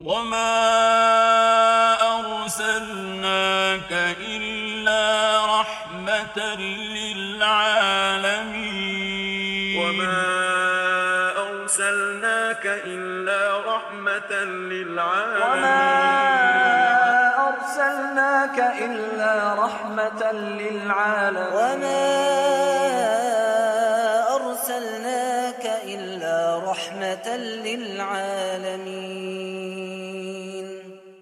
وما أرسلناك إلا رحمة للعالمين وما أرسلناك إلا رحمة للعالمين وما أرسلناك إلا رحمة للعالمين وما أرسلناك إلا رحمة للعالمين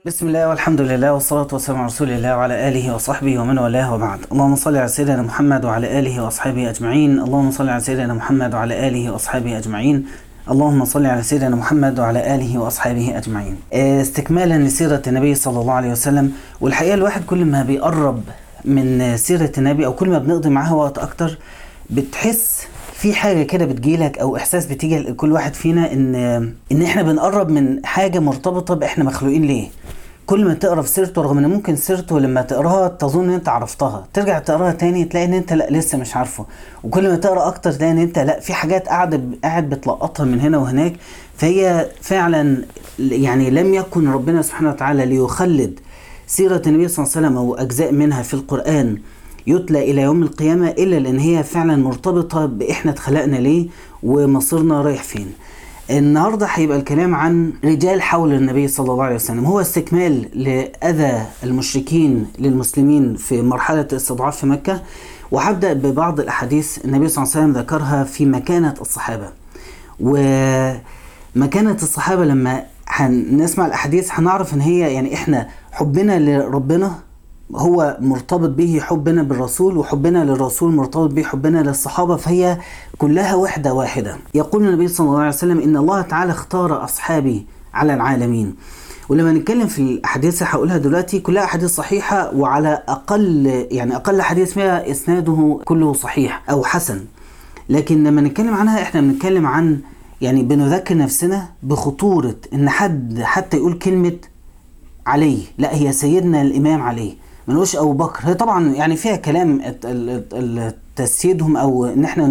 بسم الله والحمد لله والصلاة والسلام على رسول الله وعلى آله وصحبه ومن والاه وبعد اللهم صل على سيدنا محمد وعلى آله وأصحابه أجمعين اللهم صل على سيدنا محمد وعلى آله وأصحابه أجمعين اللهم صل على سيدنا محمد وعلى آله وأصحابه أجمعين استكمالا لسيرة النبي صلى الله عليه وسلم والحقيقة الواحد كل ما بيقرب من سيرة النبي أو كل ما بنقضي معاها وقت أكتر بتحس في حاجة كده بتجيلك أو احساس بتيجي لكل واحد فينا ان ان إحنا بنقرب من حاجة مرتبطه باحنا مخلوقين ليه كل ما تقرا في سيرته رغم ان ممكن سيرته لما تقراها تظن إن أنت عرفتها. ترجع تقراها تاني تلاقي إن أنت لأ لسه مش عارفه. وكل ما تقرا أكتر تلاقي إن أنت لأ في حاجات قاعد قاعد بتلقطها من هنا وهناك. فهي فعلا يعني لم يكن ربنا سبحانه وتعالى ليخلد سيرة النبي صلى الله عليه وسلم أو أجزاء منها في القرآن يتلى إلى يوم القيامة إلا لأن هي فعلا مرتبطة بإحنا اتخلقنا ليه ومصيرنا رايح فين. النهارده هيبقى الكلام عن رجال حول النبي صلى الله عليه وسلم. هو استكمال لأذى المشركين للمسلمين في مرحلة الاستضعاف في مكة وهبدأ ببعض الأحاديث النبي صلى الله عليه وسلم ذكرها في مكانة الصحابة. ومكانة الصحابة لما هنسمع الأحاديث هنعرف إن هي يعني إحنا حبنا لربنا هو مرتبط به حبنا بالرسول وحبنا للرسول مرتبط به حبنا للصحابة فهي كلها وحدة واحدة. يقول النبي صلى الله عليه وسلم إن الله تعالى اختار أصحابي على العالمين. ولما نتكلم في الأحاديث اللي هقولها دلوقتي كلها أحاديث صحيحة وعلى أقل يعني أقل حديث فيها إسناده كله صحيح أو حسن. لكن لما نتكلم عنها إحنا بنتكلم عن يعني بنذكر نفسنا بخطورة إن حد حتى يقول كلمة علي لا هي سيدنا الإمام علي. ما نقولش أبو بكر. هي طبعا يعني فيها كلام تسييدهم أو إن إحنا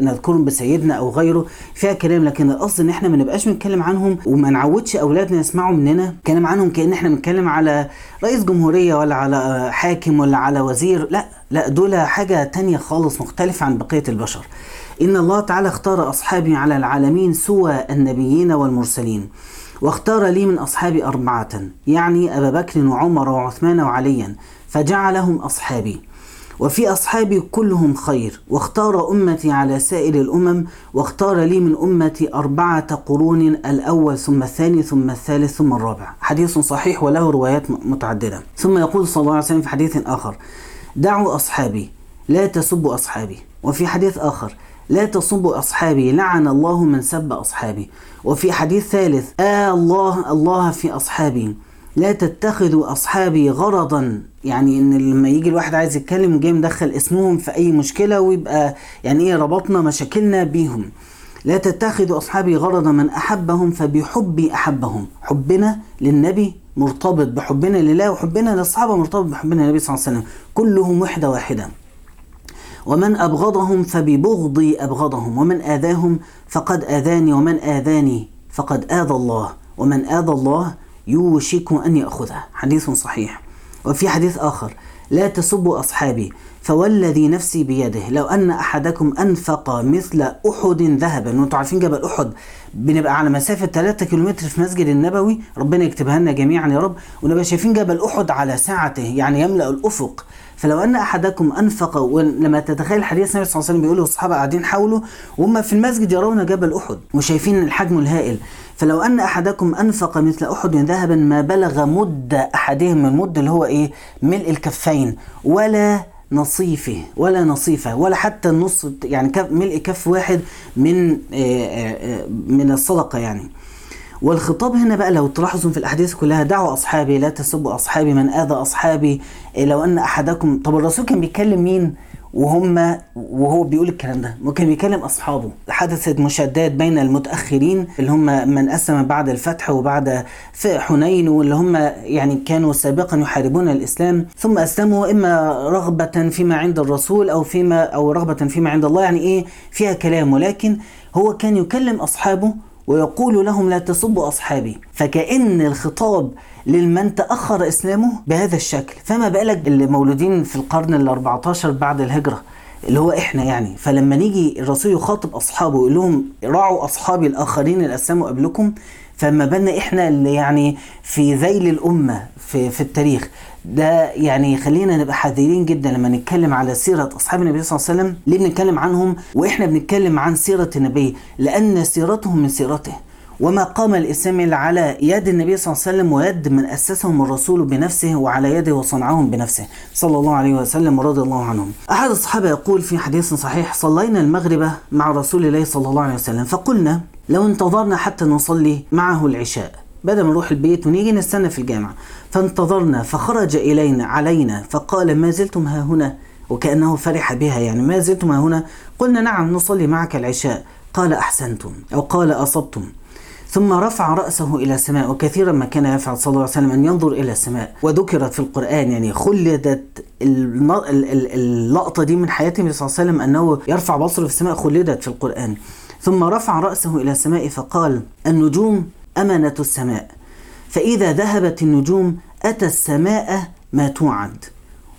نذكرهم بسيدنا أو غيره فيها كلام لكن القصد إن إحنا ما نبقاش بنتكلم عنهم وما نعودش أولادنا يسمعوا مننا. كلام عنهم كأن إحنا بنتكلم على رئيس جمهورية ولا على حاكم ولا على وزير. لا لا دول حاجة تانية خالص مختلفة عن بقية البشر. إن الله تعالى اختار أصحابي على العالمين سوى النبيين والمرسلين. واختار لي من أصحابي أربعة يعني أبا بكر وعمر وعثمان وعليا فجعلهم أصحابي. وفي أصحابي كلهم خير واختار أمتي على سائر الأمم واختار لي من أمتي أربعة قرون الأول ثم الثاني ثم الثالث ثم الرابع. حديث صحيح وله روايات متعددة. ثم يقول صلى الله عليه وسلم في حديث آخر دعوا أصحابي لا تسبوا أصحابي. وفي حديث آخر لا تصبوا أصحابي لعن الله من سب أصحابي. وفي حديث ثالث آه الله الله في أصحابي لا تتخذوا أصحابي غرضا. يعني إن لما يجي الواحد عايز يتكلم جاي مدخل اسمهم في أي مشكلة ويبقى يعني إيه ربطنا مشاكلنا بيهم. لا تتخذوا أصحابي غرضا من أحبهم فبحبي أحبهم. حبنا للنبي مرتبط بحبنا لله وحبنا للصحابة مرتبط بحبنا للنبي صلى الله عليه وسلم. كلهم وحدة واحدة. ومن أبغضهم فببغضي أبغضهم ومن آذاهم فقد آذاني ومن آذاني فقد آذى الله ومن آذى الله يوشك أن يأخذه. حديث صحيح. وفي حديث آخر لا تسبوا أصحابي فوالذي نفسي بيده لو أن أحدكم أنفق مثل أحد ذهبا. وأنتم عارفين جبل أحد بنبقى على مسافة 3 كيلومتر في مسجد النبوي؟ ربنا يكتبها لنا جميعا يا رب. ونبقى شايفين جبل أحد على سعته يعني يملأ الأفق. فلو أن أحدكم أنفق ولما تتخيل حديث النبي صلى الله عليه وسلم بيقول الصحابة قاعدين حوله وهم في المسجد يرون جبل أحد وشايفين الحجم الهائل. فلو أن أحدكم أنفق مثل أحد ذهبا ما بلغ مد أحدهم المد اللي هو إيه؟ ملء الكفين ولا نصيفه ولا نصيفة ولا حتى النص يعني ملء كف واحد من آه، آه، آه، من الصدقة يعني. والخطاب هنا بقى لو تلاحظوا في الأحاديث كلها دعوا أصحابي لا تسبوا أصحابي من آذى أصحابي. إيه لو أن أحدكم طب الرسول كان بيتكلم مين؟ وهم وهو بيقول الكلام ده. ممكن بيكلم أصحابه. حدثت مشادات بين المتأخرين اللي هم من أسلم بعد الفتح وبعد في حنين واللي هم يعني كانوا سابقا يحاربون الإسلام. ثم أسلموا إما رغبة فيما عند الرسول أو فيما أو رغبة فيما عند الله. يعني إيه؟ فيها كلام. ولكن هو كان يكلم أصحابه ويقول لهم لا تسبوا أصحابي. فكأن الخطاب لمن تأخر إسلامه بهذا الشكل. فما بالك اللي مولودين في القرن ال 14 بعد الهجرة؟ اللي هو إحنا يعني. فلما نيجي الرسول يخاطب أصحابه ويقول لهم راعوا أصحابي الآخرين اللي أسلموا قبلكم فما بالنا إحنا اللي يعني في ذيل الأمة في في التاريخ. ده يعني خلينا نبقى حذرين جدا لما نتكلم على سيرة أصحاب النبي صلى الله عليه وسلم ليه بنتكلم عنهم؟ وإحنا بنتكلم عن سيرة النبي لأن سيرتهم من سيرته. وما قام الإسلام إلا على يد النبي صلى الله عليه وسلم ويد من أسسهم الرسول بنفسه وعلى يده وصنعهم بنفسه صلى الله عليه وسلم ورضي الله عنهم. أحد الصحابة يقول في حديث صحيح صلينا المغرب مع رسول الله صلى الله عليه وسلم فقلنا لو انتظرنا حتى نصلي معه العشاء بدل ما نروح البيت ونيجي نستنى في الجامع. فانتظرنا فخرج إلينا علينا فقال ما زلتم ها هنا؟ وكأنه فرح بها يعني ما زلتم ها هنا؟ قلنا نعم نصلي معك العشاء. قال أحسنتم أو قال أصبتم. ثم رفع رأسه إلى السماء وكثيرا ما كان يفعل صلى الله عليه وسلم أن ينظر إلى السماء. وذكرت في القرآن يعني خلدت اللقطة دي من حياة النبي صلى الله عليه وسلم أنه يرفع بصره في السماء خلدت في القرآن. ثم رفع رأسه إلى السماء فقال النجوم أمنة السماء. فإذا ذهبت النجوم أتى السماء ما توعد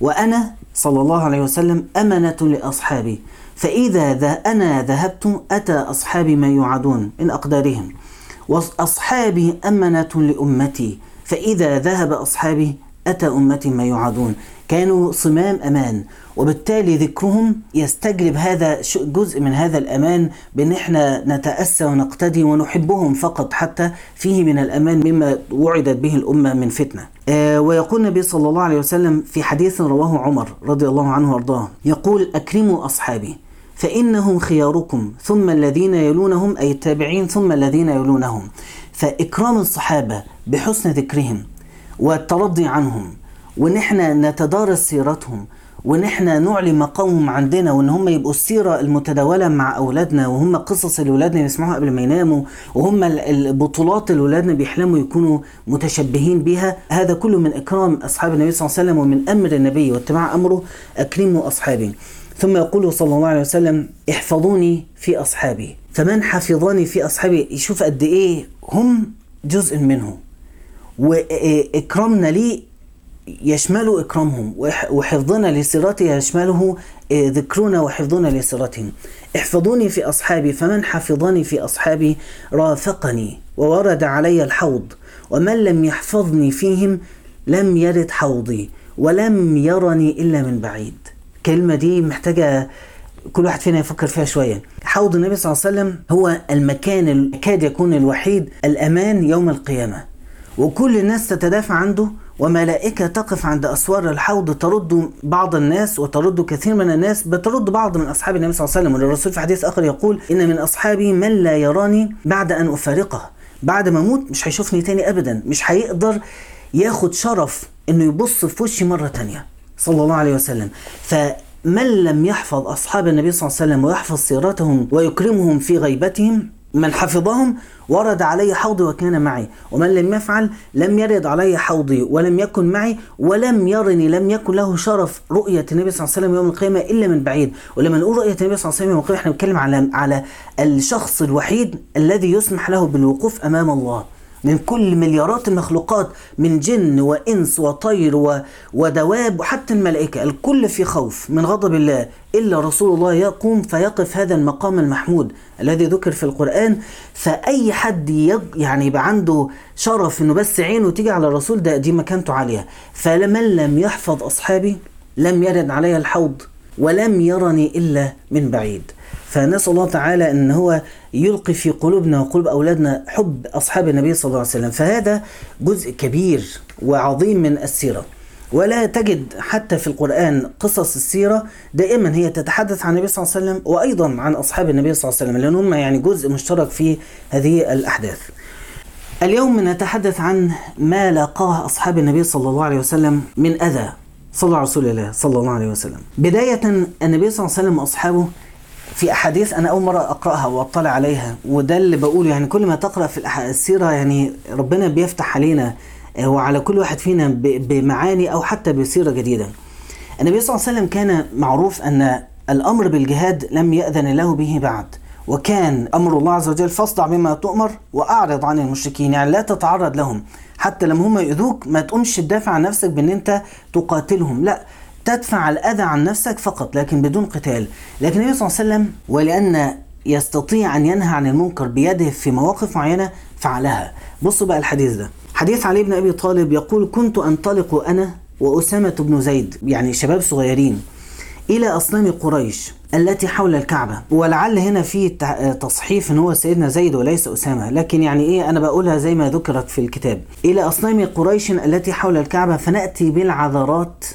وأنا صلى الله عليه وسلم أمنة لأصحابي. فإذا ذا أنا ذهبت أتى أصحابي ما يوعدون من أقدارهم. وأصحابي أمنة لأمتي. فإذا ذهب أصحابي أتى أمتي ما يوعدون. كانوا صمام أمان. وبالتالي ذكرهم يستجلب هذا جزء من هذا الأمان بأن إحنا نتأسى ونقتدي ونحبهم فقط حتى فيه من الأمان مما وعدت به الأمة من فتنة. آه ويقول النبي صلى الله عليه وسلم في حديث رواه عمر رضي الله عنه وأرضاه يقول أكرموا أصحابي فإنهم خياركم ثم الذين يلونهم أي التابعين ثم الذين يلونهم. فإكرام الصحابة بحسن ذكرهم والترضي عنهم وإن إحنا نتدارس سيرتهم وإن إحنا نعلي مقامهم عندنا وإن هم يبقوا السيرة المتداولة مع أولادنا وهم قصص اللي أولادنا بيسمعوها قبل ما يناموا وهم ال- البطولات اللي أولادنا بيحلموا يكونوا متشبهين بها هذا كله من إكرام أصحاب النبي صلى الله عليه وسلم ومن أمر النبي واتباع أمره أكرموا أصحابي ثم يقول صلى الله عليه وسلم احفظوني في أصحابي. فمن حفظني في أصحابي؟ يشوف قد إيه هم جزء منه وإكرامنا ليه يشمل إكرامهم وح- وحفظنا لسيرته يشمله آه، ذكرنا وحفظنا لسيرتهم احفظوني في أصحابي فمن حفظني في أصحابي رافقني وورد علي الحوض. ومن لم يحفظني فيهم لم يرد حوضي ولم يرني إلا من بعيد. الكلمة دي محتاجة كل واحد فينا يفكر فيها شوية. حوض النبي صلى الله عليه وسلم هو المكان اللي يكاد يكون الوحيد الأمان يوم القيامة. وكل الناس تتدافع عنده وملائكة تقف عند أسوار الحوض ترد بعض الناس وترد كثير من الناس بترد بعض من أصحاب النبي صلى الله عليه وسلم. والرسول في حديث آخر يقول إن من أصحابي من لا يراني بعد أن أفارقه بعد ما أموت مش هيشوفني تاني أبدا مش هيقدر ياخد شرف إنه يبص في وشي مرة تانية. صلى الله عليه وسلم. فمن لم يحفظ أصحاب النبي صلى الله عليه وسلم ويحفظ سيرتهم ويكرمهم في غيبتهم من حفظهم ورد علي حوضي وكان معي. ومن لم يفعل لم يرد علي حوضي ولم يكن معي ولم يرني لم يكن له شرف رؤية النبي صلى الله عليه وسلم يوم القيامة إلا من بعيد. ولما نقول رؤية النبي صلى الله عليه وسلم يوم القيامة إحنا بنتكلم على على الشخص الوحيد الذي يسمح له بالوقوف أمام الله. من كل مليارات المخلوقات من جن وإنس وطير. ودواب وحتى الملائكة الكل في خوف من غضب الله إلا رسول الله يقوم فيقف هذا المقام المحمود الذي ذكر في القرآن فأي حد يج... يعني يبقى عنده شرف إنه بس عينه تيجي على الرسول ده دي مكانته عالية فمن لم يحفظ أصحابي لم يرد علي الحوض ولم يرني إلا من بعيد فنسأل الله تعالى أن هو يلقي في قلوبنا وقلوب أولادنا حب أصحاب النبي صلى الله عليه وسلم. فهذا جزء كبير وعظيم من السيرة. ولا تجد حتى في القرآن قصص السيرة دائما هي تتحدث عن النبي صلى الله عليه وسلم وأيضا عن أصحاب النبي صلى الله عليه وسلم لأن هم يعني جزء مشترك في هذه الأحداث. اليوم نتحدث عن ما لاقاه أصحاب النبي صلى الله عليه وسلم من أذى. صلى رسول الله صلى الله عليه وسلم. بداية النبي صلى الله عليه وسلم وأصحابه في أحاديث أنا أول مرة أقرأها وأطلع عليها وده اللي بقوله يعني كل ما تقرأ في السيرة يعني ربنا بيفتح علينا آه، وعلى كل واحد فينا بمعاني أو حتى بسيرة جديدة. النبي صلى الله عليه وسلم كان معروف أن الأمر بالجهاد لم يأذن له به بعد وكان أمر الله عز وجل فاصدع بما تؤمر وأعرض عن المشركين يعني لا تتعرض لهم حتى لما هم يؤذوك ما تقومش تدافع عن نفسك بأن أنت تقاتلهم لا. تدفع الأذى عن نفسك فقط لكن بدون قتال. لكن النبي صلى الله عليه وسلم ولأن يستطيع أن ينهى عن المنكر بيده في مواقف معينة فعلها. بصوا بقى الحديث ده. حديث علي بن أبي طالب يقول كنت أنطلق أنا وأسامة بن زيد يعني شباب صغيرين إلى أصنام قريش التي حول الكعبة ولعل هنا في تصحيف إن هو سيدنا زيد وليس أسامة. لكن يعني إيه أنا بقولها زي ما ذكرت في الكتاب. إلى أصنام قريش التي حول الكعبة فنأتي بالعذرات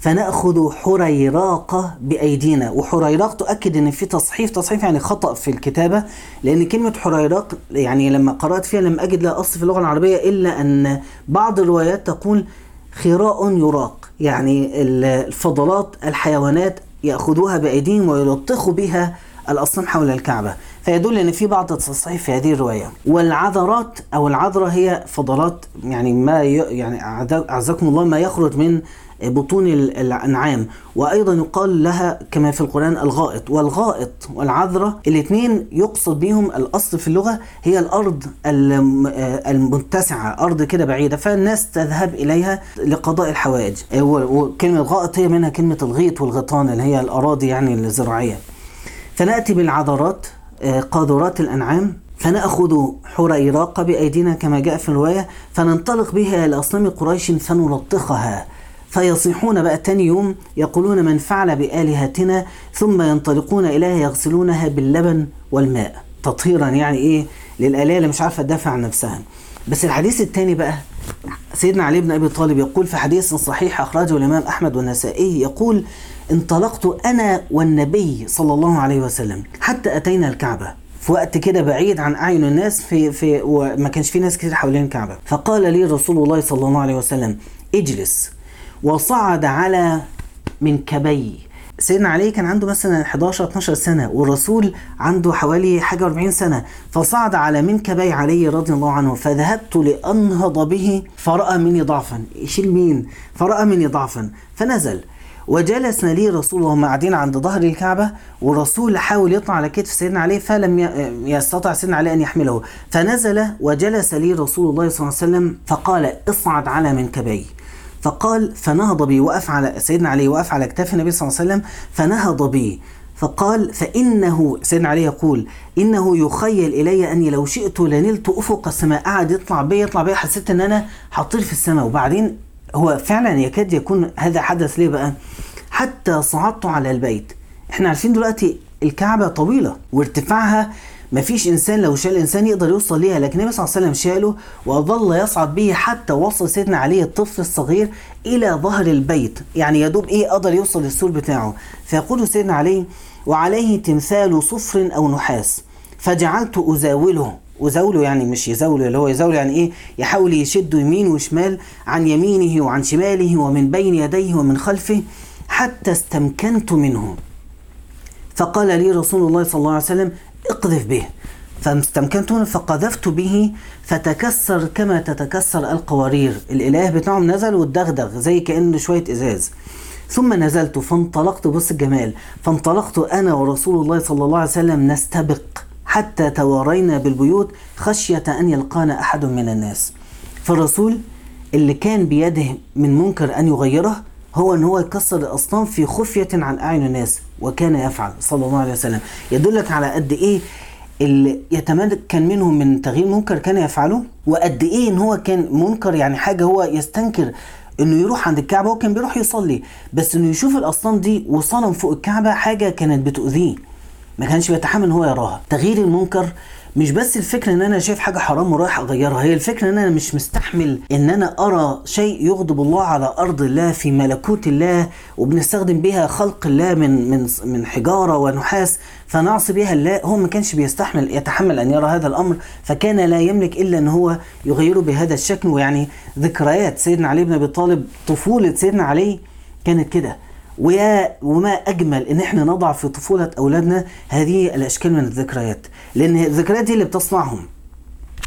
فنأخذ حريراقه بأيدينا. وحريراق تؤكد إن في تصحيف. تصحيف يعني خطأ في الكتابة لأن كلمة حريراق يعني لما قرأت فيها لم أجد لها أصل في اللغة العربية إلا أن بعض الروايات تقول خراء يراق. يعني ال- الفضلات الحيوانات يأخذوها بأيديهم ويلطخوا بها الاصنام حول الكعبة. فيدل إن في بعض التصحيف في هذه الرواية. والعذرات أو العذرة هي فضلات يعني ما. يعني أعز- أعزكم الله ما يخرج من بطون ال- الأنعام. وأيضا يقال لها كما في القرآن الغائط. والغائط والعذرة الاثنين يقصد بهم الأصل في اللغة هي الأرض الم- آه المتسعة أرض كده بعيدة. فالناس تذهب إليها لقضاء الحوائج. و- وكلمة غائط هي منها كلمة الغيط والغيطان اللي هي الأراضي يعني الزراعية. فنأتي بالعذرات آه، قاذورات الأنعام فنأخذ حريراق بأيدينا كما جاء في الرواية فننطلق بها إلى أصنام قريش فنلطخها فيصيحون بقى تاني يوم يقولون من فعل بآلهتنا ثم ينطلقون إليها يغسلونها باللبن والماء. تطهيرا يعني إيه؟ للآلهة اللي مش عارفة تدافع عن نفسها. بس الحديث الثاني بقى سيدنا علي بن أبي طالب يقول في حديث صحيح أخرجه الإمام أحمد والنسائي يقول انطلقت أنا والنبي صلى الله عليه وسلم. حتى أتينا الكعبة. في وقت كده بعيد عن أعين الناس في في وما كانش في ناس كتير حوالين الكعبة. فقال لي رسول الله صلى الله عليه وسلم اجلس. وصعد على منكبي سيدنا علي كان عنده مثلا 11 12 سنة والرسول عنده حوالي حاجة 40 سنة. فصعد على منكبي علي رضي الله عنه فذهبت لأنهض به فرأى مني ضعفا. يشيل مين؟ فرأى مني ضعفا. فنزل. وجلس لي رسول الله هم قاعدين عند ظهر الكعبة والرسول حاول يطلع على كتف سيدنا علي فلم يستطع سيدنا علي أن يحمله. فنزل وجلس لي رسول الله صلى الله عليه وسلم فقال اصعد على منكبي فقال فنهض بي. وقف على سيدنا علي وقف على اكتاف النبي صلى الله عليه وسلم فنهض بي. فقال فإنه سيدنا علي يقول إنه يخيل إلي أني لو شئت لنلت أفق السماء. قعد يطلع بي يطلع بي حسيت إن أنا هطير في السماء. وبعدين هو فعلا يكاد يكون هذا حدث ليه بقى؟ حتى صعدت على البيت. إحنا عارفين دلوقتي الكعبة طويلة وارتفاعها مفيش إنسان لو شال إنسان يقدر يوصل ليها لكن النبي صلى الله عليه وسلم شاله وظل يصعد به حتى وصل سيدنا علي الطفل الصغير إلى ظهر البيت. يعني يا دوب إيه قدر يوصل للسور بتاعه. فيقول سيدنا علي وعليه تمثال صفر أو نحاس فجعلت أزاوله. وزوله يعني مش يزوله اللي هو يزوله يعني إيه؟ يحاول يشده يمين وشمال عن يمينه وعن شماله ومن بين يديه ومن خلفه حتى استمكنت منه. فقال لي رسول الله صلى الله عليه وسلم اقذف به. فاستمكنت منه فقذفت به فتكسر كما تتكسر القوارير. الإله بتاعهم نزل واتدغدغ زي كأنه شوية إزاز. ثم نزلت فانطلقت بص الجمال فانطلقت أنا ورسول الله صلى الله عليه وسلم نستبق. حتى توارينا بالبيوت خشية أن يلقانا أحد من الناس. فالرسول اللي كان بيده من منكر أن يغيره هو إن هو يكسر الاصنام في خفية عن أعين الناس وكان يفعل. صلى الله عليه وسلم. يدلك على قد إيه اللي يتمكن منهم من تغيير منكر كان يفعله وقد إيه إن هو كان منكر يعني حاجة هو يستنكر إنه يروح عند الكعبة هو كان بيروح يصلي. بس إنه يشوف الاصنام دي وصنم فوق الكعبة حاجة كانت بتؤذيه. ما كانش بيتحمل إن هو يراها. تغيير المنكر مش بس الفكرة إن أنا شايف حاجة حرام ورايح أغيرها هي الفكرة إن أنا مش مستحمل إن أنا أرى شيء يغضب الله على أرض الله في ملكوت الله وبنستخدم بها خلق الله من من من حجارة ونحاس فنعصي بها الله هو ما كانش بيستحمل يتحمل أن يرى هذا الأمر فكان لا يملك إلا إن هو يغيره بهذا الشكل. ويعني ذكريات سيدنا علي بن أبي طالب طفولة سيدنا علي كانت كده. ويا وما أجمل إن إحنا نضع في طفولة أولادنا هذه الأشكال من الذكريات. لأن الذكريات دي اللي بتصنعهم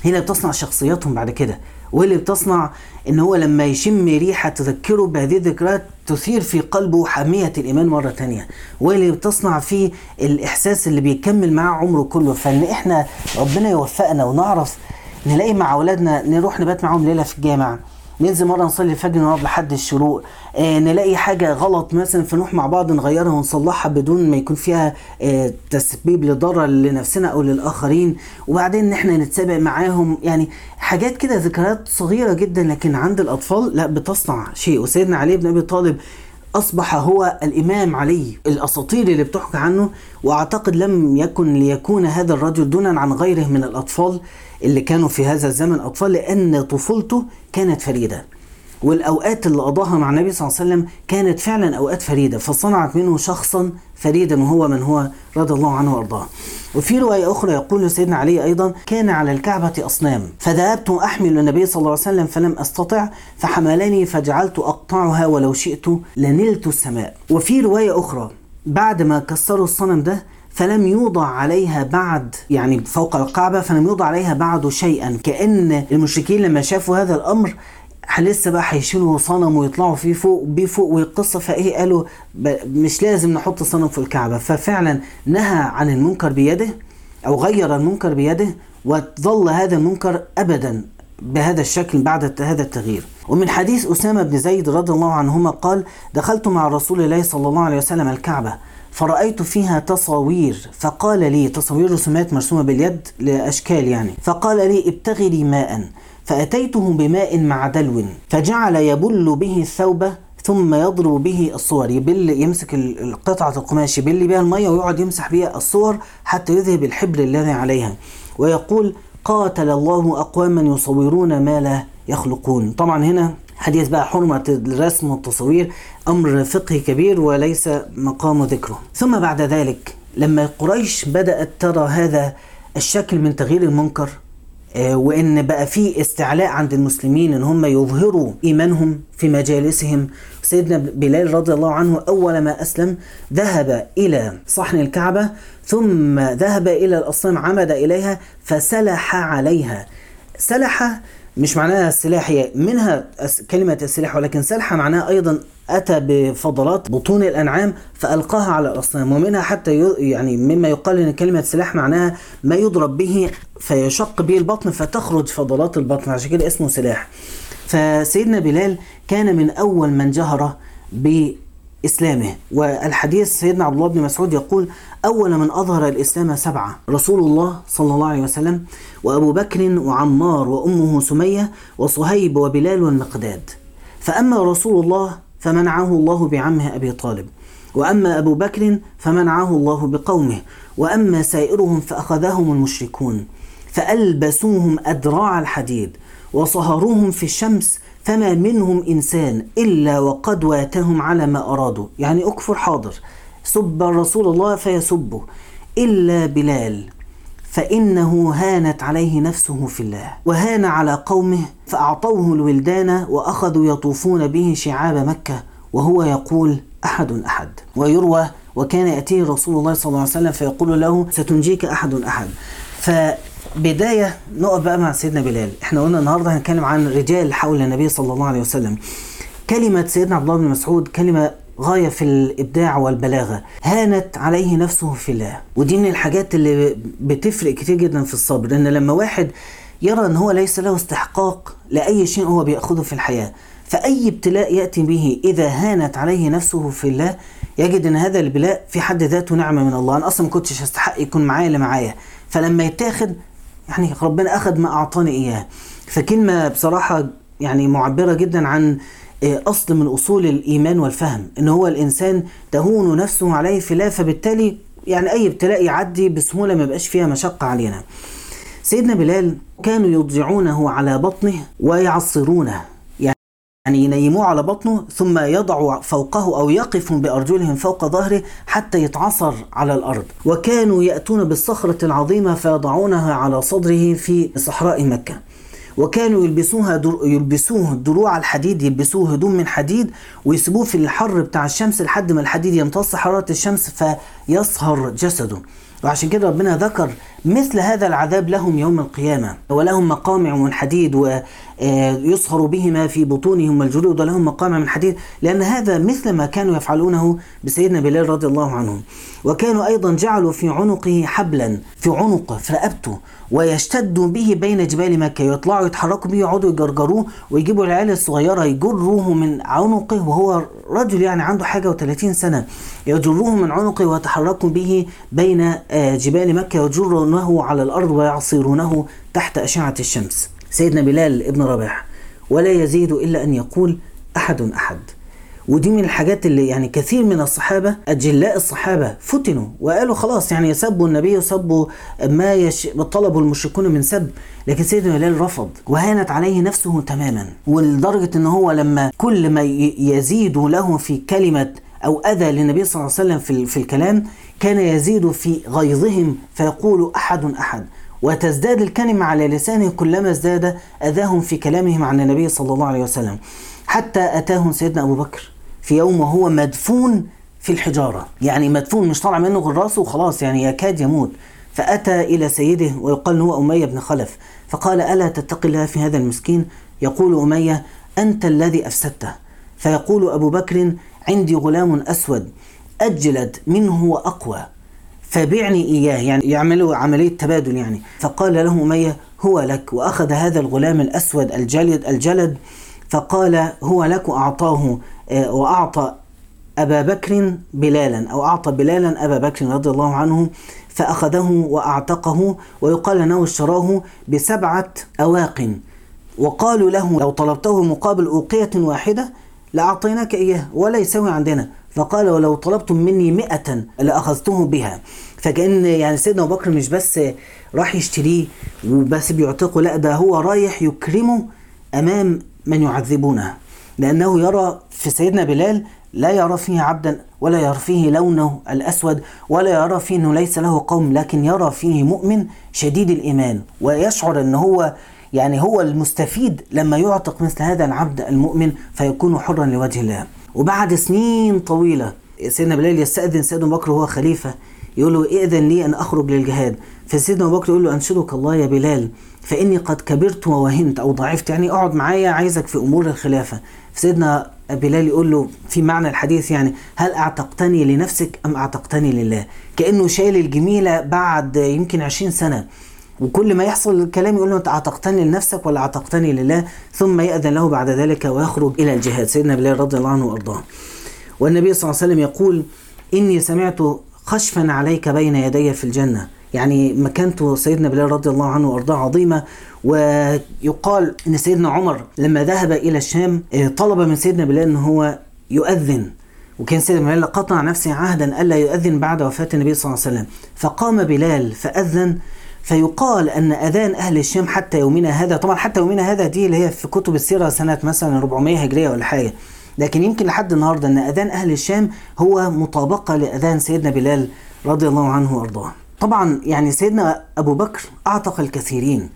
هي اللي بتصنع شخصياتهم بعد كده واللي بتصنع إن هو لما يشم ريحة تذكره بهذه الذكريات تثير في قلبه حمية الإيمان مرة تانية واللي بتصنع فيه الإحساس اللي بيكمل معاه عمره كله. فإن إحنا ربنا يوفقنا ونعرف نلاقي مع أولادنا نروح نبات معاهم ليلة في الجامع ننزل مرة نصلي الفجر نقعد لحد الشروق. آه نلاقي حاجة غلط مثلا فنروح مع بعض نغيرها ونصلحها بدون ما يكون فيها آه تسبيب لضرر لنفسنا أو للآخرين. وبعدين إن إحنا نتسابق معاهم. يعني حاجات كده ذكريات صغيرة جدا لكن عند الأطفال لا بتصنع شيء. وسيدنا علي بن أبي طالب أصبح هو الإمام علي الأساطير اللي بتحكى عنه وأعتقد لم يكن ليكون هذا الرجل دونا عن غيره من الأطفال اللي كانوا في هذا الزمن اطفال لأن طفولته كانت فريدة. والأوقات اللي قضاها مع النبي صلى الله عليه وسلم كانت فعلا أوقات فريدة فصنعت منه شخصا فريدا وهو من هو رضي الله عنه وأرضاه. وفي رواية أخرى يقول سيدنا علي أيضا كان على الكعبة أصنام فذهبت احمل النبي صلى الله عليه وسلم فلم أستطع فحملني فجعلت أقطعها ولو شئت لنلت السماء. وفي رواية أخرى بعد ما كسروا الصنم ده فلم يوضع عليها بعد يعني فوق الكعبة فلم يوضع عليها بعد شيئا كأن المشركين لما شافوا هذا الأمر لسه بقى هيشيلوا صنم ويطلعوا فيه فوق بيه فوق؟ والقصة فايه قالوا مش لازم نحط صنم في الكعبة. ففعلا نهى عن المنكر بيده أو غير المنكر بيده وظل هذا المنكر ابدا بهذا الشكل بعد هذا التغيير. ومن حديث أسامة بن زيد رضي الله عنهما قال دخلت مع رسول الله صلى الله عليه وسلم الكعبة فرأيت فيها تصاوير. فقال لي تصاوير رسومات مرسومة باليد لأشكال يعني. فقال لي ابتغي لي ماء. فأتيته بماء مع دلو فجعل يبل به الثوب ثم يضرب به الصور يبل يمسك قطعة القماش يبل بها المية ويقعد يمسح بها الصور حتى يذهب الحبر الذي عليها. ويقول قاتل الله أقواما يصورون ما لا يخلقون. طبعا هنا حديث بقى حرمة الرسم والتصوير أمر فقهي كبير وليس مقام ذكره. ثم بعد ذلك لما قريش بدأت ترى هذا الشكل من تغيير المنكر وإن بقى في استعلاء عند المسلمين إن هم يظهروا إيمانهم في مجالسهم. سيدنا بلال رضي الله عنه أول ما أسلم ذهب إلى صحن الكعبة ثم ذهب إلى الأصنام عمد إليها فسلح عليها. سلح مش معناها السلاح هي منها كلمة السلاح ولكن سلح معناها أيضا أتى بفضلات بطون الأنعام فألقاها على الأصنام ومنها حتى يعني مما يقال أن كلمة سلاح معناها ما يضرب به فيشق به البطن فتخرج فضلات البطن عشان كده اسمه سلاح. فسيدنا بلال كان من أول من جهر بإسلامه والحديث سيدنا عبد الله بن مسعود يقول أول من أظهر الإسلام سبعة رسول الله صلى الله عليه وسلم وأبو بكر وعمار وأمه سمية وصهيب وبلال والمقداد. فأما رسول الله فمنعه الله بعمه أبي طالب. وأما أبو بكر فمنعه الله بقومه. وأما سائرهم فأخذهم المشركون. فألبسوهم أدراع الحديد وصهروهم في الشمس فما منهم إنسان إلا وقد واتهم على ما أرادوا. يعني أكفر حاضر. سب رسول الله فيسبه. إلا بلال. فإنه هانت عليه نفسه في الله. وهان على قومه فأعطوه الولدان وأخذوا يطوفون به شعاب مكة. وهو يقول أحد أحد. ويروى وكان يأتيه رسول الله صلى الله عليه وسلم فيقول له ستنجيك أحد أحد. فبداية نقف بقى مع سيدنا بلال. إحنا قلنا النهاردة هنتكلم عن رجال حول النبي صلى الله عليه وسلم. كلمة سيدنا عبد الله بن مسعود كلمة غاية في الإبداع والبلاغة. هانت عليه نفسه في الله. ودي من الحاجات اللي بتفرق كتير جدا في الصبر. إن لما واحد يرى أن هو ليس له استحقاق لأي شيء هو بيأخذه في الحياة فأي ابتلاء يأتي به إذا هانت عليه نفسه في الله يجد أن هذا البلاء في حد ذاته نعمة من الله. أنا أصلا ما كنتش أستحق يكون معايا اللي معايا. فلما يتاخد يعني ربنا أخذ ما أعطاني إياه. فكلمة بصراحة يعني معبرة جدا عن أصل من أصول الإيمان والفهم إن هو الإنسان تهون نفسه عليه في فبالتالي يعني أي ابتلاء يعدي بسهولة ما يبقاش فيها مشقة علينا. سيدنا بلال كانوا يضجعونه على بطنه ويعصرونه. يعني ينيموه على بطنه ثم يضع فوقه أو يقف بأرجلهم فوق ظهره حتى يتعصر على الأرض. وكانوا يأتون بالصخرة العظيمة فيضعونها على صدره في صحراء مكة. وكانوا يلبسوها در... يلبسوه دروع الحديد يلبسوه هدوم من حديد ويسيبوه في الحر بتاع الشمس لحد ما الحديد يمتص حرارة الشمس فيصهر جسده. وعشان كده ربنا ذكر مثل هذا العذاب لهم يوم القيامة. ولهم مقامع من حديد آه، يصهر بهما في بطونهم الجلود ولهم مقامع من حديد لأن هذا مثل ما كانوا يفعلونه بسيدنا بلال رضي الله عنه. وكانوا أيضا جعلوا في عنقه حبلا في عنقه في رقبته ويشتدوا به بين جبال مكة يطلعوا يتحركوا به يقعدوا يجرجروه ويجيبوا العيال الصغيرة يجروه من عنقه وهو رجل يعني عنده حاجة و30 سنة يجروه من عنقه ويتحركوا به بين آه، جبال مكة يجرونه على الأرض ويعصرونه تحت أشعة الشمس. سيدنا بلال ابن رباح ولا يزيد إلا أن يقول أحد أحد. ودي من الحاجات اللي يعني كثير من الصحابة أجلاء الصحابة فتنوا وقالوا خلاص يعني سبوا النبي وسبوا ما يش... طلبوا المشركون من سب. لكن سيدنا بلال رفض وهانت عليه نفسه تماما. ولدرجة إن هو لما كل ما يزيد له في كلمة أو أذى للنبي صلى الله عليه وسلم في, في الكلام كان يزيد في غيظهم فيقول أحد أحد. وتزداد الكلمة على لسانه كلما ازداد أذاهم في كلامهم عن النبي صلى الله عليه وسلم. حتى أتاهم سيدنا أبو بكر في يوم وهو مدفون في الحجارة. يعني مدفون مش طالع منه غير راسه وخلاص يعني يكاد يموت. فأتى إلى سيده ويقال هو أمية بن خلف. فقال ألا تتقي الله في هذا المسكين؟ يقول أمية أنت الذي أفسدته. فيقول أبو بكر عندي غلام أسود أجلد منه وأقوى. فبعني إياه يعني يعملوا عملية تبادل يعني. فقال له أمية هو لك. وأخذ هذا الغلام الأسود الجلد الجلد فقال هو لك وأعطاه آه، وأعطى أبا بكر بلالا أو أعطى بلالا أبا بكر رضي الله عنه فأخذه وأعتقه ويقال أنه اشتراه بسبعة أواق. وقالوا له لو طلبته مقابل أوقية واحدة لأعطيناك إياه ولا يساوي عندنا. فقال ولو طلبتم مني مئة لأخذته بها. فكأن يعني سيدنا أبو بكر مش بس راح يشتريه وبس بيعتقه لا ده هو رايح يكرمه أمام من يعذبونه. لأنه يرى في سيدنا بلال لا يرى فيه عبدا ولا يرى فيه لونه الأسود ولا يرى فيه أنه ليس له قوم لكن يرى فيه مؤمن شديد الإيمان. ويشعر أنه هو يعني هو المستفيد لما يعتق مثل هذا العبد المؤمن فيكون حرا لوجه الله. وبعد سنين طويلة سيدنا بلال يستأذن سيدنا بكر وهو خليفة يقول له ائذن لي أن أخرج للجهاد. فسيدنا أبو بكر يقول له أنشدك الله يا بلال فإني قد كبرت ووهنت أو ضعفت يعني اقعد معايا عايزك في أمور الخلافة. فسيدنا بلال يقول له في معنى الحديث يعني هل أعتقتني لنفسك أم أعتقتني لله؟ كأنه شايل الجميلة بعد يمكن عشرين سنة. وكل ما يحصل الكلام يقول له أنت أعتقتني لنفسك ولا أعتقتني لله ثم يأذن له بعد ذلك ويخرج إلى الجهاد. سيدنا بلال رضي الله عنه وأرضاه. والنبي صلى الله عليه وسلم يقول إني سمعت خشفا عليك بين يدي في الجنة. يعني مكانته سيدنا بلال رضي الله عنه وأرضاه عظيمة. ويقال إن سيدنا عمر لما ذهب إلى الشام آه، طلب من سيدنا بلال إن هو يؤذن. وكان سيدنا بلال قطع نفسه عهدا ألا يؤذن بعد وفاة النبي صلى الله عليه وسلم. فقام بلال فأذن فيقال أن أذان أهل الشام حتى يومنا هذا طبعا حتى يومنا هذا دي اللي هي في كتب السيرة سنة مثلا 400 هجرية ولا حاجة. لكن يمكن لحد النهارده أن أذان أهل الشام هو مطابقة لأذان سيدنا بلال رضي الله عنه وأرضاه. طبعا يعني سيدنا أبو بكر أعتق الكثيرين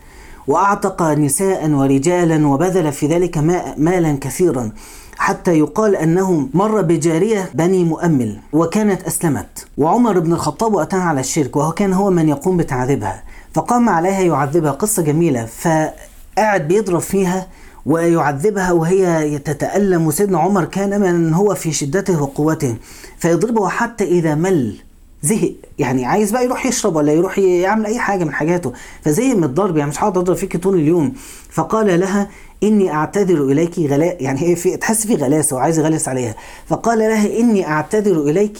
وأعتق نساء ورجالا وبذل في ذلك ما- مالا كثيرا. حتى يقال انه مر بجارية بني مؤمل وكانت أسلمت. وعمر بن الخطاب واتاها على الشرك وهو كان هو من يقوم بتعذيبها. فقام عليها يعذبها. قصة جميلة. فقعد بيضرب فيها ويعذبها وهي تتألم. وسيدنا عمر كان من هو في شدته وقوته. فيضربه حتى إذا مل. زهق. يعني عايز بقى يروح يشرب ولا يروح يعمل أي حاجة من حاجاته. فزهق من الضرب. يعني مش هقعد أضرب فيك طول اليوم. فقال لها إني أعتذر إليك غلاء يعني هي في تحس في غلاسة وعايز يغلس عليها. فقال لها إني أعتذر إليك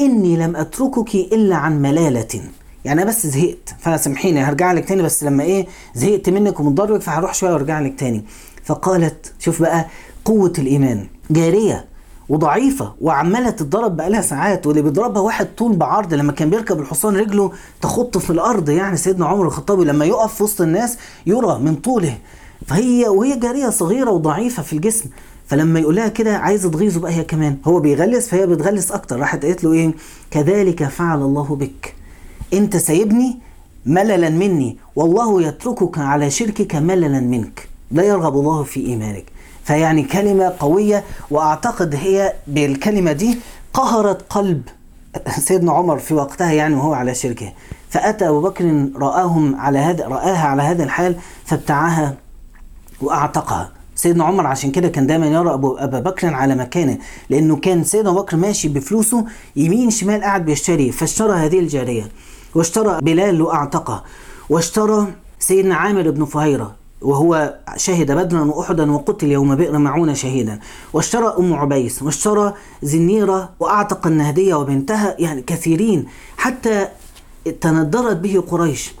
إني لم أتركك إلا عن ملالة. يعني أنا بس زهقت. فسامحيني هرجع لك تاني بس لما إيه زهقت منك ومن ضربك فهروح شوية وأرجع لك تاني. فقالت شوف بقى قوة الإيمان جارية وضعيفة وعمالة تتضرب بقالها ساعات واللي بيضربها واحد طول بعرض لما كان بيركب الحصان رجله تخط في الأرض يعني سيدنا عمر الخطابي لما يقف في وسط الناس يرى من طوله. فهي وهي جارية صغيرة وضعيفة في الجسم. فلما يقول لها كده عايزة تغيظه بقى هي كمان. هو بيغلس فهي بتغلس أكتر. راحت قالت له إيه؟ كذلك فعل الله بك. انت سايبني مللا مني والله يتركك على شركك مللا منك. لا يرغب الله في إيمانك. فيعني كلمة قوية وأعتقد هي بالكلمة دي قهرت قلب سيدنا عمر في وقتها يعني وهو على شركه. فأتى أبو بكر رآهم على هذا رآها على هذا الحال فابتعها وأعتقها. سيدنا عمر عشان كده كان دايما يرى ابو أبا بكر على مكانه لأنه كان سيدنا بكر ماشي بفلوسه يمين شمال قاعد بيشتري فاشترى هذه الجارية. واشترى بلال واعتقه واشترى سيدنا عامر بن فهيرة وهو شهد بدرا وأحدا وقتل يوم بئر معونة شهيدا. واشترى أم عبيس واشترى زنيرة وأعتق النهدية وبنتها يعني كثيرين حتى تندرت به قريش.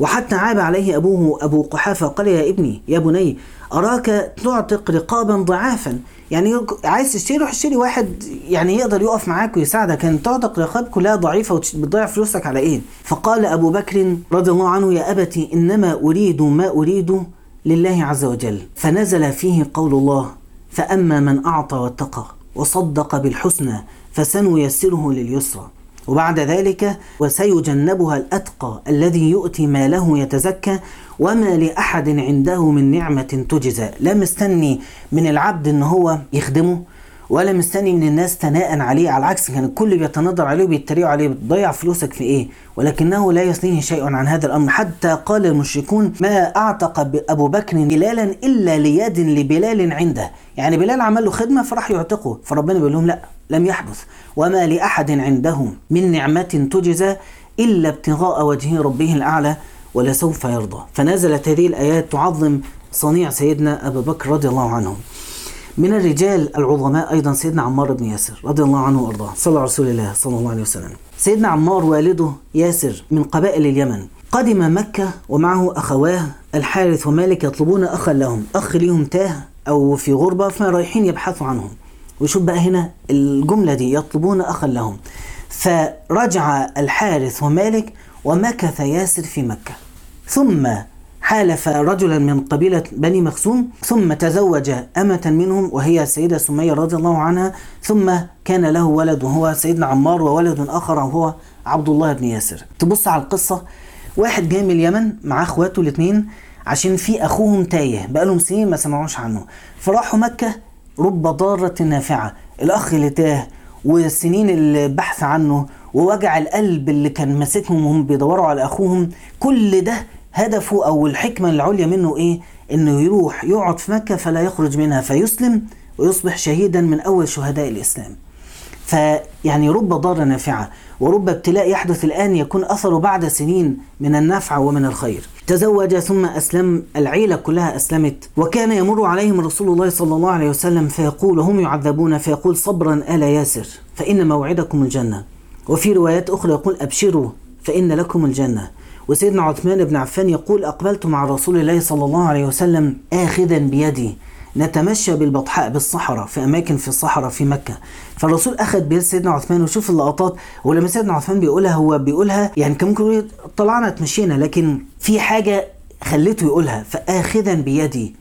وحتى عاب عليه أبوه أبو قحافة قال يا ابني يا بني أراك تعتق رقابا ضعافا؟ يعني عايز تشتري روح اشتري واحد يعني يقدر يقف معاك ويساعدك. كان تعتق رقاب كلها ضعيفة وبتضيع فلوسك على إيه؟ فقال أبو بكر رضي الله عنه يا أبتي إنما أريد ما أريد لله عز وجل. فنزل فيه قول الله فأما من أعطى واتقى وصدق بالحسنى فسنيسره لليسرى. وبعد ذلك وسيجنبها الأتقى الذي يؤتي ماله يتزكى وما لأحد عنده من نعمة تجزى. لا مستني من العبد إن هو يخدمه ولا مستني من الناس ثناء عليه على العكس كان الكل بيتنظر عليه وبيتريقوا عليه. بتضيع فلوسك في إيه؟ ولكنه لا يثنيه شيء عن هذا الأمر. حتى قال المشركون ما أعتق ابو بكر بلالا إلا ليد لبلال عنده. يعني بلال عمل له خدمة فراح يعتقه. فربنا بيقول لهم لا لم يحدث. وما لأحد عندهم من نعمة تجزى إلا ابتغاء وجه ربه الأعلى ولسوف يرضى. فنزلت هذه الآيات تعظم صنيع سيدنا أبو بكر رضي الله عنه. من الرجال العظماء أيضا سيدنا عمار بن ياسر رضي الله عنه وأرضاه صلى رسول الله صلى الله عليه وسلم. سيدنا عمار والده ياسر من قبائل اليمن. قدم مكة ومعه أخواه الحارث ومالك يطلبون أخا لهم أخ ليهم تاه أو في غربة فرايحين يبحثوا عنهم. وشوف بقى هنا الجملة دي يطلبون أخا لهم. فرجع الحارث ومالك ومكث ياسر في مكة. ثم حالف رجلا من قبيلة بني مخزوم ثم تزوج أمة منهم وهي السيدة سمية رضي الله عنها ثم كان له ولد وهو سيدنا عمار وولد آخر وهو عبد الله بن ياسر. تبص على القصة واحد جاي من اليمن مع أخواته الاثنين عشان في أخوهم تايه بقالهم سنين ما سمعوش عنه. فراحوا مكة رب ضارة نافعة الأخ اللي تاه والسنين البحث عنه ووجع القلب اللي كان ماسكهم وهم بيدوروا على أخوهم كل ده هدفه أو الحكمة العليا منه إيه؟ إنه يروح يقعد في مكة فلا يخرج منها فيسلم ويصبح شهيدا من أول شهداء الإسلام. فيعني رب ضارة نافعة ورب ابتلاء يحدث الآن يكون أثره بعد سنين من النفع ومن الخير تزوج ثم أسلم العيلة كلها أسلمت. وكان يمر عليهم رسول الله صلى الله عليه وسلم فيقول هم يعذبون فيقول صبرا آل ياسر؟ فإن موعدكم الجنة. وفي روايات أخرى يقول أبشروا فإن لكم الجنة. وسيدنا عثمان بن عفان يقول أقبلت مع رسول الله صلى الله عليه وسلم آخذا بيدي نتمشى بالبطحاء بالصحراء في أماكن في الصحراء في مكة. فالرسول أخذ بيد سيدنا عثمان وشوف اللقطات ولما سيدنا عثمان بيقولها هو بيقولها يعني كان ممكن يقول طلعنا اتمشينا لكن في حاجة خلته يقولها فآخذا بيدي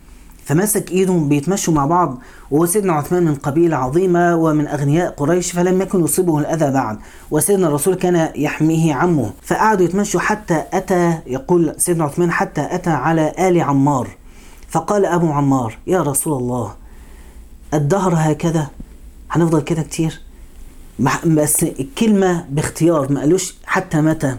فمسك إيده بيتمشوا مع بعض وهو سيدنا عثمان من قبيلة عظيمة ومن أغنياء قريش فلم يكن يصيبه الأذى بعد وسيدنا الرسول كان يحميه عمه فقعدوا يتمشوا حتى أتى يقول سيدنا عثمان حتى أتى على آل عمار فقال أبو عمار يا رسول الله الدهر هكذا؟ هنفضل كده كتير. بس الكلمة باختيار ما قالوش حتى متى.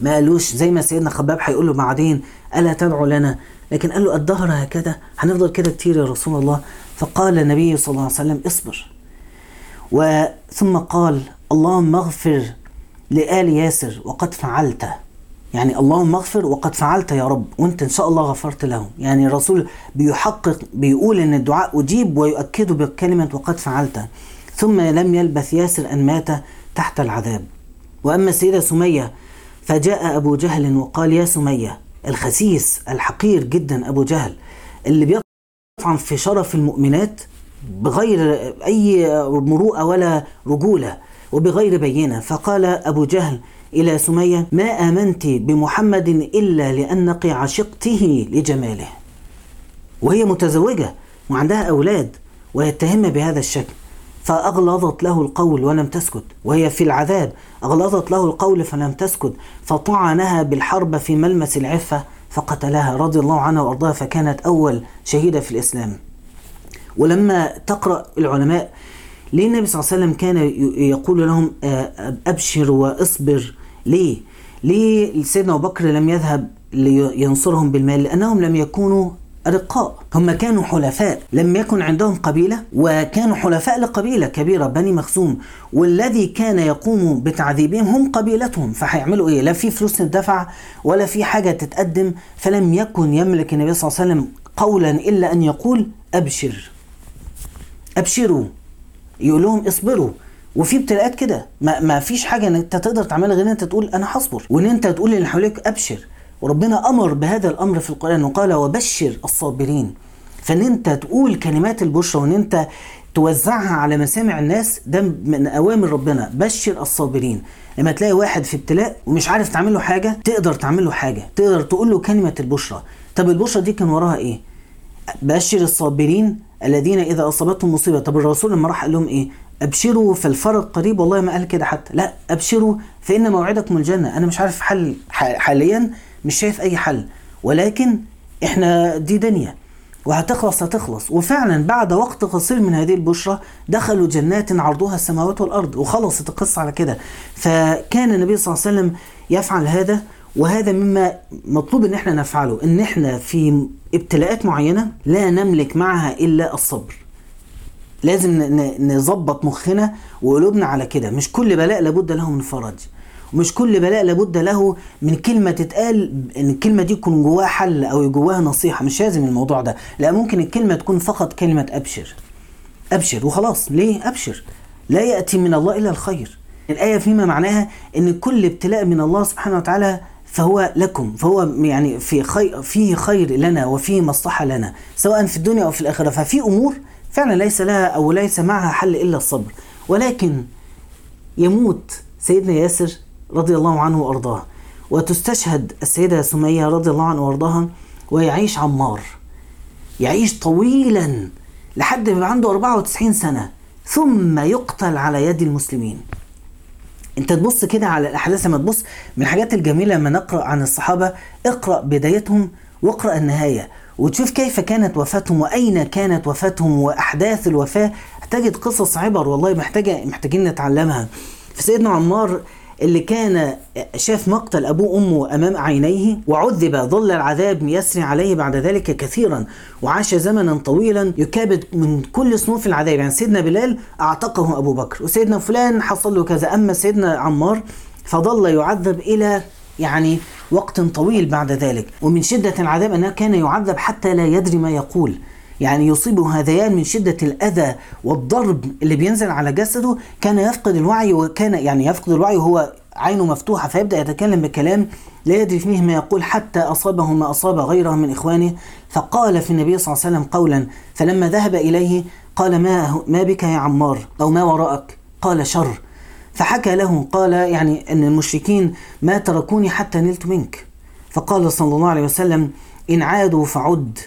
ما قالوش زي ما سيدنا خباب هيقول له بعدين ألا تدعو لنا؟ لكن قال له الدهر هكذا. هنفضل كده كتير يا رسول الله. فقال النبي صلى الله عليه وسلم اصبر. وثم قال اللهم اغفر لآل ياسر وقد فعلت. يعني اللهم اغفر وقد فعلت يا رب وانت إن شاء الله غفرت لهم. يعني الرسول بيحقق بيقول إن الدعاء أجيب ويؤكده بكلمة وقد فعلت. ثم لم يلبث ياسر أن مات تحت العذاب. وأما السيدة سمية فجاء أبو جهل وقال يا سمية الخسيس الحقير جدا أبو جهل اللي بيطعن في شرف المؤمنات بغير أي مروءة ولا رجولة وبغير بينة. فقال أبو جهل إلى سمية ما آمنت بمحمد إلا لانك عشقته لجماله. وهي متزوجة وعندها أولاد ويتهم بهذا الشكل. فأغلظت له القول ولم تسكت. وهي في العذاب أغلظت له القول فلم تسكت. فطعنها بالحرب في ملمس العفة فقتلها رضي الله عنها وأرضاها فكانت أول شهيدة في الإسلام. ولما تقرأ العلماء ليه النبي صلى الله عليه وسلم كان يقول لهم أبشر وأصبر؟ ليه؟ ليه سيدنا أبو بكر لم يذهب لينصرهم بالمال؟ لأنهم لم يكونوا أرقاء. هم كانوا حلفاء. لم يكن عندهم قبيلة وكانوا حلفاء لقبيلة كبيرة بني مخزوم. والذي كان يقوم بتعذيبهم هم قبيلتهم. فهيعملوا إيه؟ لا في فلوس تدفع ولا في حاجة تتقدم. فلم يكن يملك النبي صلى الله عليه وسلم قولا إلا أن يقول أبشر. أبشروا. يقول لهم اصبروا. وفي ابتلاءات كده. ما, ما فيش حاجة إن أنت تقدر تعملها غير إن أنت تقول أنا هصبر. وإن أنت تقول للي حواليك أبشر. وربنا أمر بهذا الأمر في القرآن وقال وبشر الصابرين. فإن أنت تقول كلمات البشرى وإن أنت توزعها على مسامع الناس ده من أوامر ربنا. بشر الصابرين. لما تلاقي واحد في ابتلاء ومش عارف تعمل له حاجة تقدر تعمل له حاجة. تقدر تقول له كلمة البشرى. طب البشرى دي كان وراها إيه؟ بشر الصابرين الذين إذا أصابتهم مصيبة. طب الرسول لما راح قال لهم إيه؟ أبشروا فالفرج قريب والله ما قال كده حتى. لا أبشروا فإن موعدكم الجنة. أنا مش عارف حل حاليا مش شايف أي حل. ولكن إحنا دي دنيا وهتخلص هتخلص. وفعلا بعد وقت قصير من هذه البشرى دخلوا جنات عرضها السماوات والأرض وخلصت القصة على كده. فكان النبي صلى الله عليه وسلم يفعل هذا وهذا مما مطلوب إن إحنا نفعله. إن إحنا في ابتلاءات معينة لا نملك معها إلا الصبر. لازم نظبط مخنا وقلوبنا على كده. مش كل بلاء لابد له من فرج. ومش كل بلاء لابد له من كلمة تتقال إن الكلمة دي يكون جواها حل أو جواها نصيحة. مش لازم الموضوع ده. لا ممكن الكلمة تكون فقط كلمة أبشر. أبشر وخلاص. ليه؟ أبشر. لا يأتي من الله إلا الخير. الآية فيما معناها إن كل ابتلاء من الله سبحانه وتعالى فهو لكم فهو يعني في خير فيه خير لنا وفيه مصلحة لنا سواء في الدنيا أو في الآخرة. ففي أمور فعلا ليس لها أو ليس معها حل إلا الصبر. ولكن يموت سيدنا ياسر رضي الله عنه وأرضاه. وتستشهد السيدة سمية رضي الله عنها وأرضاها ويعيش عمار. يعيش طويلا لحد ما عنده 94 سنة. ثم يقتل على يد المسلمين. انت تبص كده على الأحداث لما تبص من الحاجات الجميلة لما نقرأ عن الصحابة اقرأ بدايتهم واقرأ النهاية. وتشوف كيف كانت وفاتهم وأين كانت وفاتهم وأحداث الوفاة. تجد قصص عبر والله محتاجة محتاجين نتعلمها. في سيدنا عمار اللي كان شاف مقتل أبوه وأمه أمام عينيه وعذب ظل العذاب يسري عليه بعد ذلك كثيرا وعاش زمنا طويلا يكابد من كل صنوف العذاب. يعني سيدنا بلال أعتقه أبو بكر وسيدنا فلان حصل له كذا. أما سيدنا عمار فظل يعذب إلى يعني وقت طويل بعد ذلك. ومن شدة العذاب أنه كان يعذب حتى لا يدري ما يقول. يعني يصيبه هذيان من شدة الأذى والضرب اللي بينزل على جسده. كان يفقد الوعي وكان يعني يفقد الوعي وهو عينه مفتوحة فيبدأ يتكلم بكلام لا يدري فيه ما يقول حتى أصابه ما أصاب غيره من إخوانه. فقال في النبي صلى الله عليه وسلم قولا فلما ذهب إليه قال ما, ما بك يا عمار؟ أو ما وراءك؟ قال شر. فحكى له قال يعني أن المشركين ما تركوني حتى نلت منك. فقال صلى الله عليه وسلم إن عادوا فعد.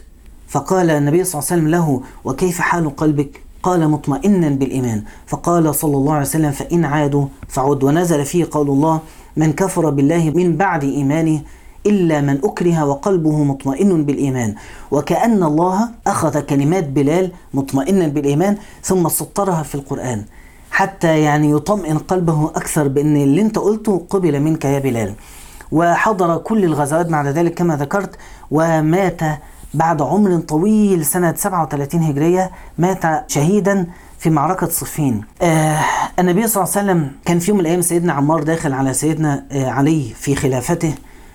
فقال النبي صلى الله عليه وسلم له وكيف حال قلبك؟ قال مطمئنا بالإيمان. فقال صلى الله عليه وسلم فإن عادوا فعد. ونزل فيه قول الله من كفر بالله من بعد إيمانه إلا من أكره وقلبه مطمئن بالإيمان. وكأن الله أخذ كلمات بلال مطمئنا بالإيمان ثم سطرها في القرآن. حتى يعني يطمئن قلبه أكثر بأن اللي أنت قلته قبل منك يا بلال. وحضر كل الغزوات بعد ذلك كما ذكرت ومات بعد عمر طويل سنة 37 هجرية مات شهيدا في معركة صفين. آه النبي صلى الله عليه وسلم كان في يوم من الأيام سيدنا عمار داخل على سيدنا آه علي في خلافته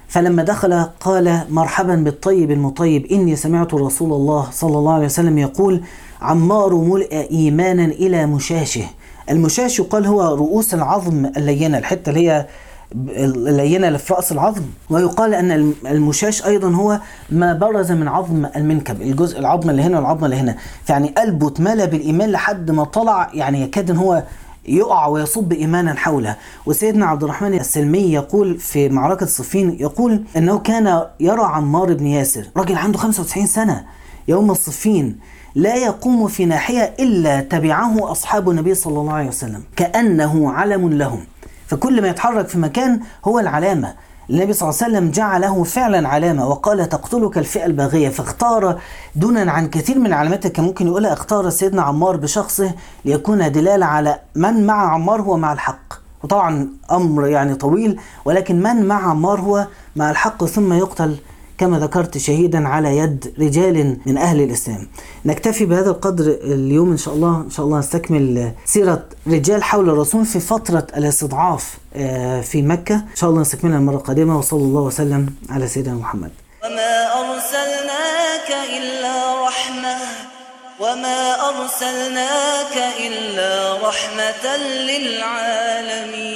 فلما دخل قال مرحبا بالطيب المطيب إني سمعت رسول الله صلى الله عليه وسلم يقول عمار ملئ إيمانا إلى مشاشه. المشاش يقال هو رؤوس العظم اللينة الحتة اللي هي اللينة اللي في رأس العظم. ويقال أن المشاش أيضا هو ما برز من عظم المنكب الجزء العظم اللي هنا والعظم اللي هنا. يعني قلبه اتملى بالإيمان لحد ما طلع يعني يكاد أن هو يقع ويصب إيمانا حوله. وسيدنا عبد الرحمن السلمي يقول في معركة صفين يقول أنه كان يرى عمار بن ياسر راجل عنده 95 سنة. يوم الصفين لا يقوم في ناحية إلا تبعه أصحاب النبي صلى الله عليه وسلم كأنه علم لهم. فكل ما يتحرك في مكان هو العلامة. النبي صلى الله عليه وسلم جعله فعلا علامة وقال تقتلك الفئة الباغية. فاختار دونا عن كثير من العلامات كان ممكن يقولها. اختار سيدنا عمار بشخصه ليكون دلالة على من مع عمار هو مع الحق. وطبعا أمر يعني طويل ولكن من مع عمار هو مع الحق ثم يقتل كما ذكرت شهيدا على يد رجال من أهل الإسلام. نكتفي بهذا القدر اليوم إن شاء الله إن شاء الله نستكمل سيرة رجال حول الرسول في فترة الاستضعاف آه، في مكة. إن شاء الله نستكملها المرة القادمة وصلى الله وسلم على سيدنا محمد. وما أرسلناك إلا رحمة وما أرسلناك إلا رحمة للعالمين.